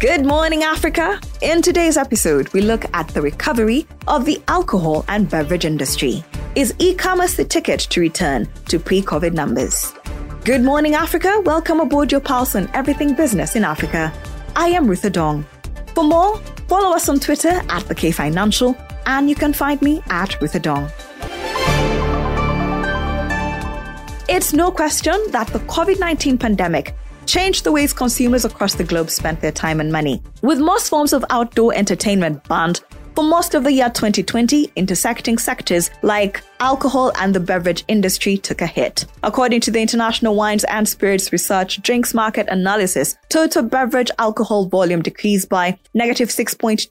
Good morning, Africa. In today's episode, we look at the recovery of the alcohol and beverage industry. Is e commerce the ticket to return to pre COVID numbers? Good morning, Africa. Welcome aboard your pulse on everything business in Africa. I am Ruth Dong. For more, follow us on Twitter at the K Financial, and you can find me at Ruth Adong. It's no question that the COVID 19 pandemic changed the ways consumers across the globe spent their time and money. With most forms of outdoor entertainment banned for most of the year 2020, intersecting sectors like alcohol and the beverage industry took a hit. According to the International Wines and Spirits Research Drinks Market Analysis, total beverage alcohol volume decreased by negative 6.2%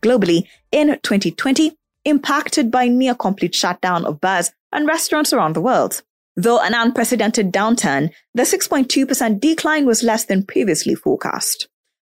globally in 2020, impacted by near complete shutdown of bars and restaurants around the world. Though an unprecedented downturn, the 6.2% decline was less than previously forecast.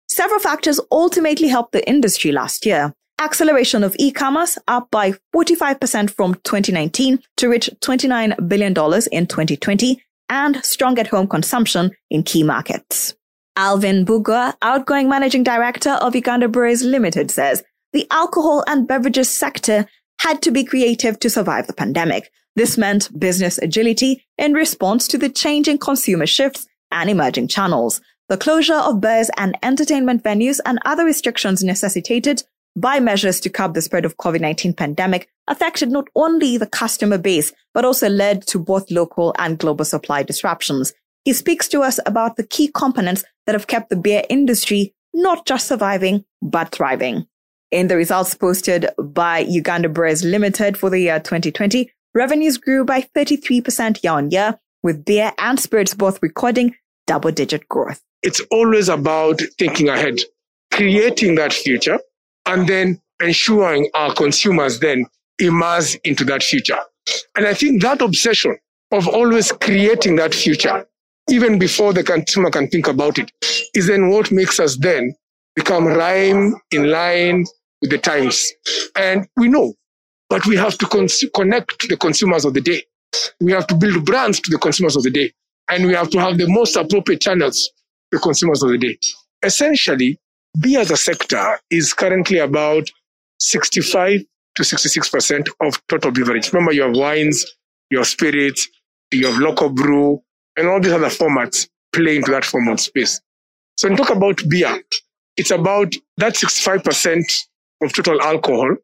Several factors ultimately helped the industry last year. Acceleration of e-commerce up by 45% from 2019 to reach $29 billion in 2020 and strong at home consumption in key markets. Alvin Bugwa, outgoing managing director of Uganda Breweries Limited says the alcohol and beverages sector had to be creative to survive the pandemic. This meant business agility in response to the changing consumer shifts and emerging channels. The closure of bars and entertainment venues and other restrictions necessitated by measures to curb the spread of COVID-19 pandemic affected not only the customer base, but also led to both local and global supply disruptions. He speaks to us about the key components that have kept the beer industry not just surviving, but thriving. In the results posted by Uganda Breweries Limited for the year 2020, Revenues grew by 33% year on year, with beer and spirits both recording double digit growth. It's always about thinking ahead, creating that future, and then ensuring our consumers then immerse into that future. And I think that obsession of always creating that future, even before the consumer can think about it, is then what makes us then become rhyme in line with the times. And we know but we have to cons- connect the consumers of the day. We have to build brands to the consumers of the day. And we have to have the most appropriate channels to the consumers of the day. Essentially, beer as a sector is currently about 65 to 66% of total beverage. Remember, you have wines, you have spirits, you have local brew, and all these other formats play into that format space. So when you talk about beer, it's about that 65% of total alcohol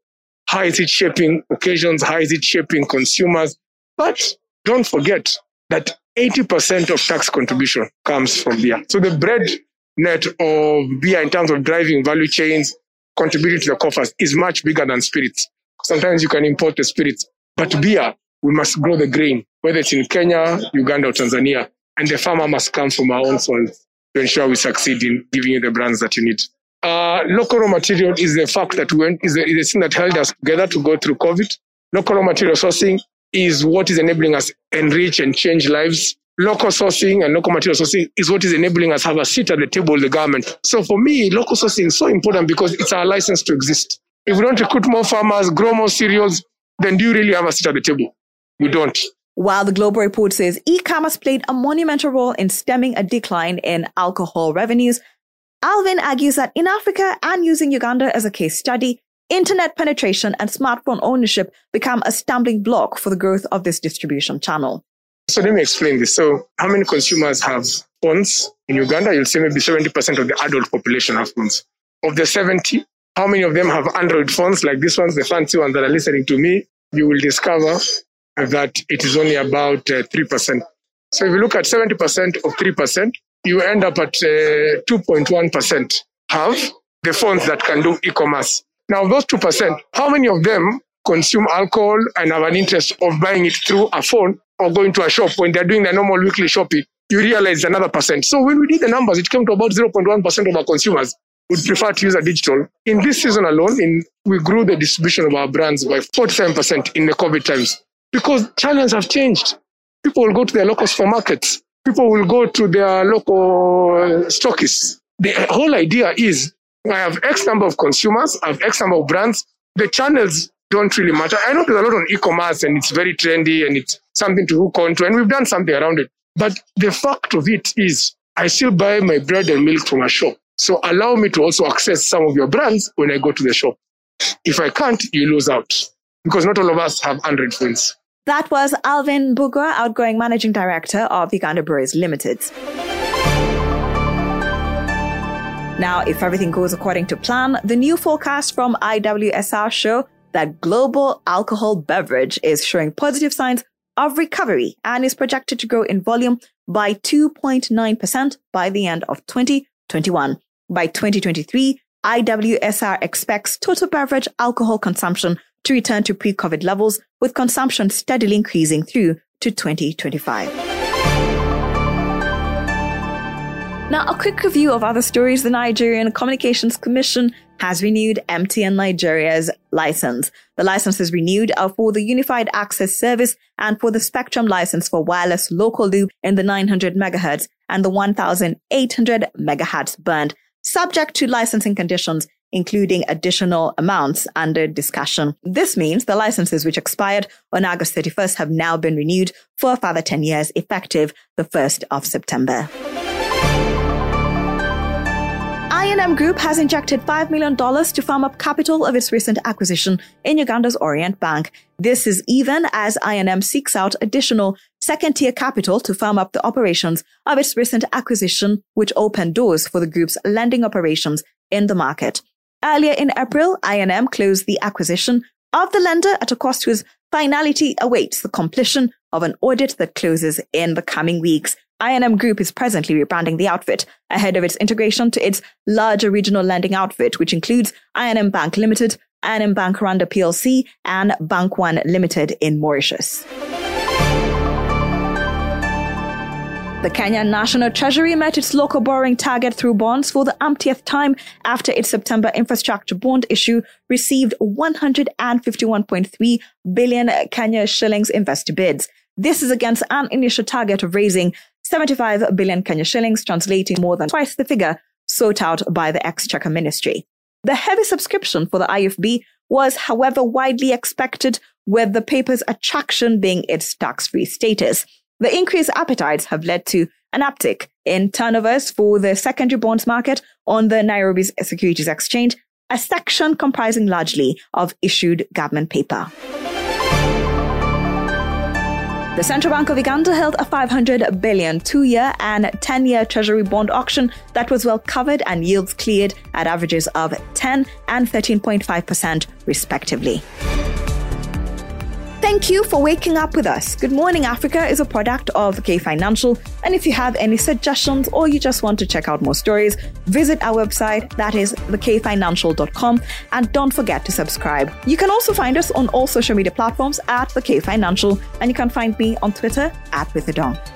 how is it shaping occasions? How is it shaping consumers? But don't forget that 80% of tax contribution comes from beer. So the bread net of beer in terms of driving value chains, contributing to the coffers is much bigger than spirits. Sometimes you can import the spirits, but beer, we must grow the grain, whether it's in Kenya, Uganda, or Tanzania. And the farmer must come from our own soil to ensure we succeed in giving you the brands that you need. Uh, local raw material is the fact that we went, is the, is the thing that held us together to go through COVID. Local raw material sourcing is what is enabling us enrich and change lives. Local sourcing and local material sourcing is what is enabling us have a seat at the table with the government. So for me, local sourcing is so important because it's our license to exist. If we don't recruit more farmers, grow more cereals, then do you really have a seat at the table? We don't. While the Global Report says e-commerce played a monumental role in stemming a decline in alcohol revenues, Alvin argues that in Africa and using Uganda as a case study, internet penetration and smartphone ownership become a stumbling block for the growth of this distribution channel. So let me explain this. So how many consumers have phones in Uganda? You'll see maybe 70% of the adult population have phones. Of the 70, how many of them have Android phones like this ones, the fancy ones that are listening to me? You will discover that it is only about uh, 3%. So if you look at 70% of 3%, you end up at uh, 2.1% have the phones that can do e-commerce. Now, those 2%, how many of them consume alcohol and have an interest of buying it through a phone or going to a shop when they're doing their normal weekly shopping? You realize another percent. So when we did the numbers, it came to about 0.1% of our consumers would prefer to use a digital. In this season alone, in, we grew the distribution of our brands by 47% in the COVID times because channels have changed. People will go to their local supermarkets people will go to their local stockists. The whole idea is I have X number of consumers, I have X number of brands. The channels don't really matter. I know there's a lot on e-commerce and it's very trendy and it's something to hook onto, and we've done something around it. But the fact of it is, I still buy my bread and milk from a shop. So allow me to also access some of your brands when I go to the shop. If I can't, you lose out because not all of us have Android phones. That was Alvin Bugwa, outgoing managing director of Uganda Breweries Limited. Now, if everything goes according to plan, the new forecast from IWSR show that global alcohol beverage is showing positive signs of recovery and is projected to grow in volume by 2.9% by the end of 2021. By 2023, IWSR expects total beverage alcohol consumption to return to pre-COVID levels, with consumption steadily increasing through to 2025. Now, a quick review of other stories. The Nigerian Communications Commission has renewed MTN Nigeria's license. The license is renewed uh, for the Unified Access Service and for the Spectrum license for wireless local loop in the 900 megahertz and the 1800 megahertz band, subject to licensing conditions including additional amounts under discussion. This means the licenses which expired on August 31st have now been renewed for a further 10 years effective the 1st of September. I&M Group has injected $5 million to firm up capital of its recent acquisition in Uganda's Orient Bank. This is even as I&M seeks out additional second tier capital to firm up the operations of its recent acquisition, which opened doors for the group's lending operations in the market. Earlier in April, I&M closed the acquisition of the lender at a cost whose finality awaits the completion of an audit that closes in the coming weeks. I&M Group is presently rebranding the outfit ahead of its integration to its larger regional lending outfit, which includes I&M Bank Limited, I&M Bank Rwanda PLC, and Bank One Limited in Mauritius. The Kenyan National Treasury met its local borrowing target through bonds for the umpteenth time after its September infrastructure bond issue received 151.3 billion Kenya shillings investor bids. This is against an initial target of raising 75 billion Kenya shillings, translating more than twice the figure sought out by the Exchequer Ministry. The heavy subscription for the IFB was, however, widely expected, with the paper's attraction being its tax-free status. The increased appetites have led to an uptick in turnovers for the secondary bonds market on the Nairobi Securities Exchange, a section comprising largely of issued government paper. The Central Bank of Uganda held a 500 billion two-year and 10-year treasury bond auction that was well covered and yields cleared at averages of 10 and 13.5% respectively. Thank you for waking up with us. Good Morning Africa is a product of K Financial. And if you have any suggestions or you just want to check out more stories, visit our website, that is thekfinancial.com. And don't forget to subscribe. You can also find us on all social media platforms at The K Financial. And you can find me on Twitter at RuthAdong.